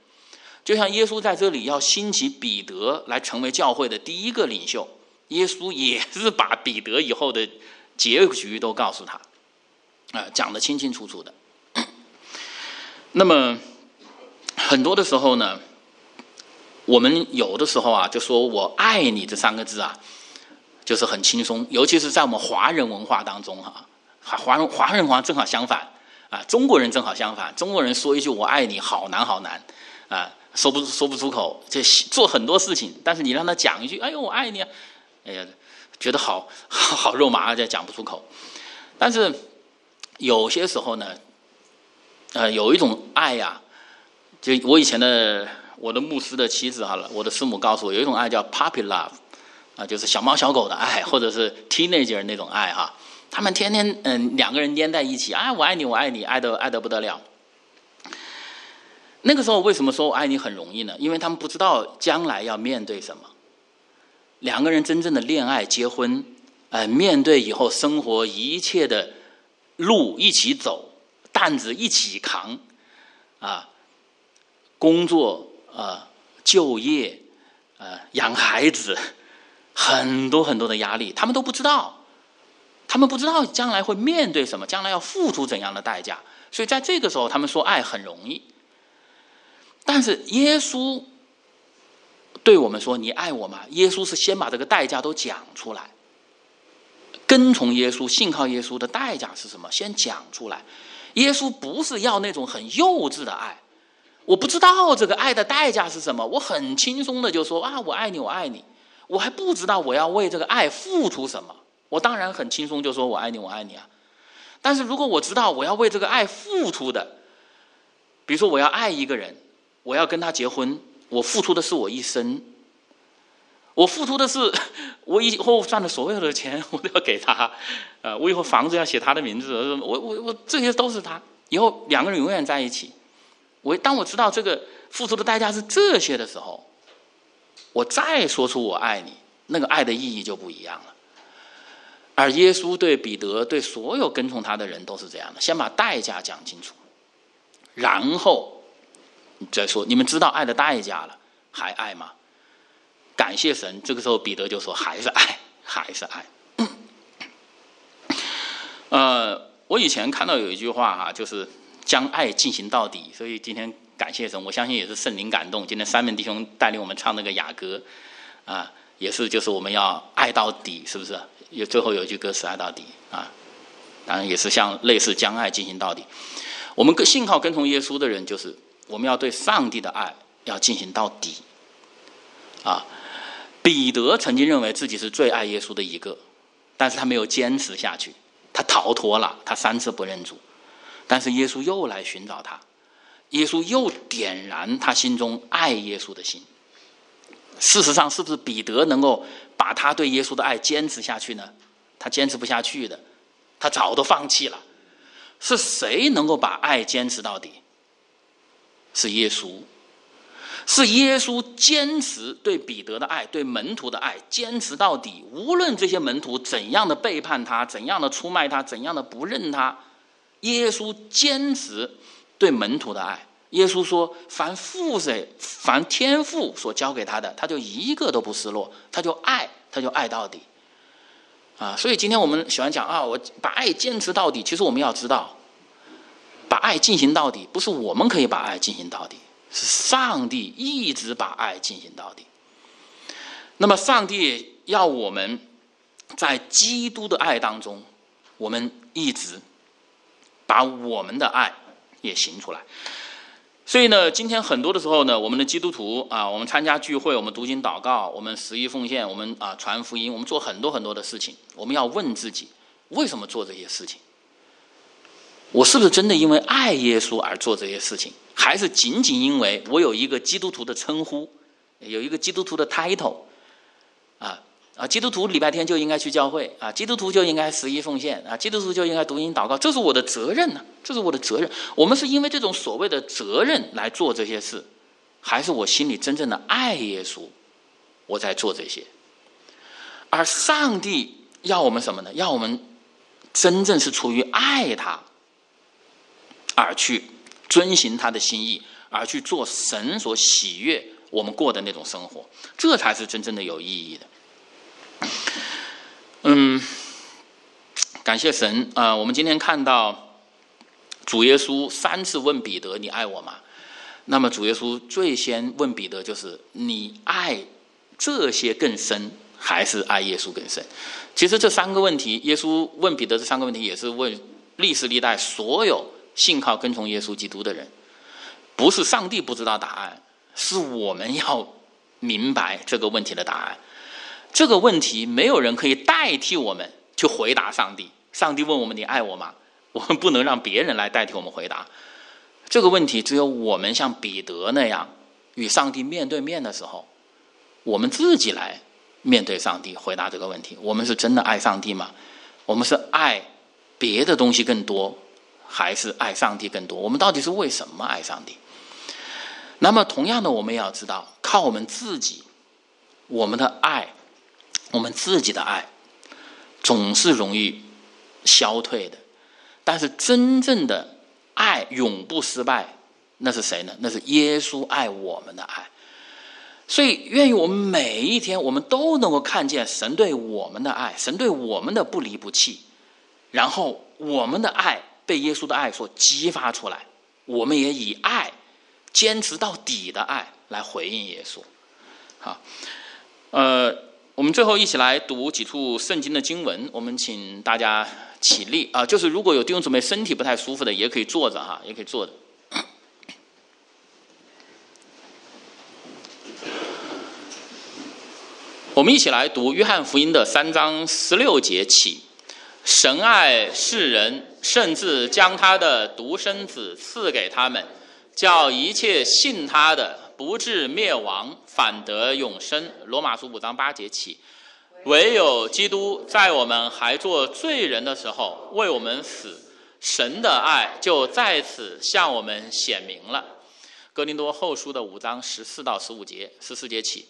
就像耶稣在这里要兴起彼得来成为教会的第一个领袖，耶稣也是把彼得以后的结局都告诉他。啊，讲的清清楚楚的。那么很多的时候呢，我们有的时候啊，就说我爱你这三个字啊，就是很轻松。尤其是在我们华人文化当中哈，华人华人文化正好相反啊，中国人正好相反。中国人说一句我爱你，好难好难啊，说不说不出口，就做很多事情。但是你让他讲一句，哎呦我爱你，哎呀，觉得好 (laughs) 好肉麻，就讲不出口。但是。有些时候呢，呃，有一种爱呀，就我以前的我的牧师的妻子好了，我的师母告诉我，有一种爱叫 puppy love，啊，就是小猫小狗的爱，或者是 teenager 那种爱哈。他们天天嗯两个人粘在一起，啊，我爱你，我爱你，爱的爱的不得了。那个时候为什么说我爱你很容易呢？因为他们不知道将来要面对什么。两个人真正的恋爱、结婚，呃，面对以后生活一切的。路一起走，担子一起扛，啊，工作啊，就业，呃，养孩子，很多很多的压力，他们都不知道，他们不知道将来会面对什么，将来要付出怎样的代价，所以在这个时候，他们说爱很容易，但是耶稣对我们说：“你爱我吗？”耶稣是先把这个代价都讲出来。跟从耶稣、信靠耶稣的代价是什么？先讲出来。耶稣不是要那种很幼稚的爱，我不知道这个爱的代价是什么，我很轻松的就说啊，我爱你，我爱你。我还不知道我要为这个爱付出什么，我当然很轻松就说我爱你，我爱你啊。但是如果我知道我要为这个爱付出的，比如说我要爱一个人，我要跟他结婚，我付出的是我一生。我付出的是，(laughs) 我以后赚的所有的钱，我都要给他。呃，我以后房子要写他的名字，我我我这些都是他。以后两个人永远在一起。我当我知道这个付出的代价是这些的时候，我再说出我爱你，那个爱的意义就不一样了。而耶稣对彼得，对所有跟从他的人都是这样的：先把代价讲清楚，然后再说你们知道爱的代价了，还爱吗？感谢神，这个时候彼得就说：“还是爱，还是爱。(coughs) ”呃，我以前看到有一句话哈，就是将爱进行到底。所以今天感谢神，我相信也是圣灵感动。今天三门弟兄带领我们唱那个雅歌，啊，也是就是我们要爱到底，是不是？有最后有一句歌词“爱到底”啊，当然也是像类似将爱进行到底。我们跟信靠跟从耶稣的人，就是我们要对上帝的爱要进行到底，啊。彼得曾经认为自己是最爱耶稣的一个，但是他没有坚持下去，他逃脱了，他三次不认主，但是耶稣又来寻找他，耶稣又点燃他心中爱耶稣的心。事实上，是不是彼得能够把他对耶稣的爱坚持下去呢？他坚持不下去的，他早都放弃了。是谁能够把爱坚持到底？是耶稣。是耶稣坚持对彼得的爱，对门徒的爱，坚持到底。无论这些门徒怎样的背叛他，怎样的出卖他，怎样的不认他，耶稣坚持对门徒的爱。耶稣说：“凡父谁，凡天父所交给他的，他就一个都不失落，他就爱，他就爱到底。”啊，所以今天我们喜欢讲啊，我把爱坚持到底。其实我们要知道，把爱进行到底，不是我们可以把爱进行到底。是上帝一直把爱进行到底。那么，上帝要我们在基督的爱当中，我们一直把我们的爱也行出来。所以呢，今天很多的时候呢，我们的基督徒啊，我们参加聚会，我们读经祷告，我们十一奉献，我们啊传福音，我们做很多很多的事情。我们要问自己，为什么做这些事情？我是不是真的因为爱耶稣而做这些事情，还是仅仅因为我有一个基督徒的称呼，有一个基督徒的 title 啊，基督徒礼拜天就应该去教会啊，基督徒就应该十一奉献啊，基督徒就应该读音祷告，这是我的责任呢，这是我的责任。我们是因为这种所谓的责任来做这些事，还是我心里真正的爱耶稣，我在做这些？而上帝要我们什么呢？要我们真正是出于爱他。而去遵循他的心意，而去做神所喜悦我们过的那种生活，这才是真正的有意义的。嗯，感谢神啊！我们今天看到主耶稣三次问彼得：“你爱我吗？”那么主耶稣最先问彼得就是：“你爱这些更深，还是爱耶稣更深？”其实这三个问题，耶稣问彼得这三个问题，也是问历史历代所有。信靠跟从耶稣基督的人，不是上帝不知道答案，是我们要明白这个问题的答案。这个问题没有人可以代替我们去回答上帝。上帝问我们：“你爱我吗？” (laughs) 我们不能让别人来代替我们回答这个问题。只有我们像彼得那样与上帝面对面的时候，我们自己来面对上帝，回答这个问题：我们是真的爱上帝吗？我们是爱别的东西更多？还是爱上帝更多？我们到底是为什么爱上帝？那么，同样的，我们也要知道，靠我们自己，我们的爱，我们自己的爱，总是容易消退的。但是，真正的爱永不失败，那是谁呢？那是耶稣爱我们的爱。所以，愿意我们每一天，我们都能够看见神对我们的爱，神对我们的不离不弃，然后我们的爱。被耶稣的爱所激发出来，我们也以爱坚持到底的爱来回应耶稣。好，呃，我们最后一起来读几处圣经的经文。我们请大家起立啊，就是如果有弟兄姊妹身体不太舒服的，也可以坐着哈，也可以坐着。(coughs) 我们一起来读约翰福音的三章十六节起。神爱世人，甚至将他的独生子赐给他们，叫一切信他的不至灭亡，反得永生。罗马书五章八节起，唯有基督在我们还做罪人的时候为我们死，神的爱就在此向我们显明了。哥林多后书的五章十四到十五节，十四节起，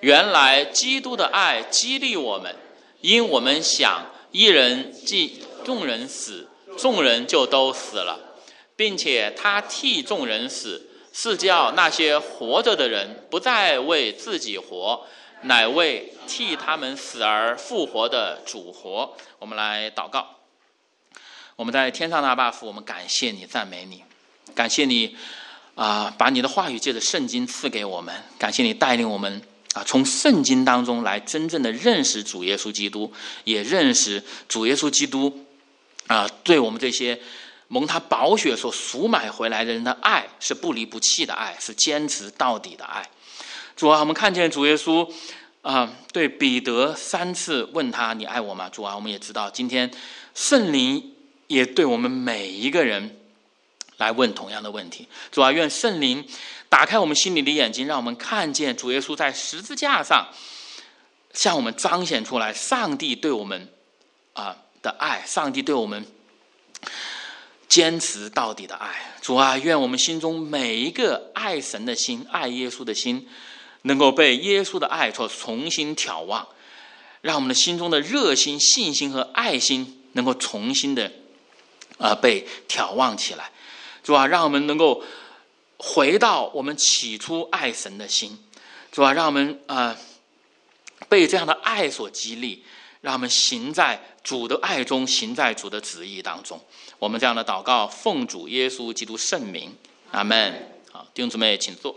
原来基督的爱激励我们，因我们想。一人即众人死，众人就都死了，并且他替众人死，是叫那些活着的人不再为自己活，乃为替他们死而复活的主活。我们来祷告。我们在天上的阿爸父，我们感谢你，赞美你，感谢你啊，把你的话语借着圣经赐给我们，感谢你带领我们。啊，从圣经当中来真正的认识主耶稣基督，也认识主耶稣基督啊，对我们这些蒙他宝血所赎买回来的人的爱是不离不弃的爱，是坚持到底的爱。主啊，我们看见主耶稣啊，对彼得三次问他：“你爱我吗？”主啊，我们也知道今天圣灵也对我们每一个人来问同样的问题。主啊，愿圣灵。打开我们心里的眼睛，让我们看见主耶稣在十字架上向我们彰显出来上帝对我们啊的爱，上帝对我们坚持到底的爱。主啊，愿我们心中每一个爱神的心、爱耶稣的心，能够被耶稣的爱所重新眺望，让我们的心中的热心、信心和爱心能够重新的啊被眺望起来。主啊，让我们能够。回到我们起初爱神的心，主啊，让我们啊被这样的爱所激励，让我们行在主的爱中，行在主的旨意当中。我们这样的祷告，奉主耶稣基督圣名，阿门。好，弟兄姊妹，请坐。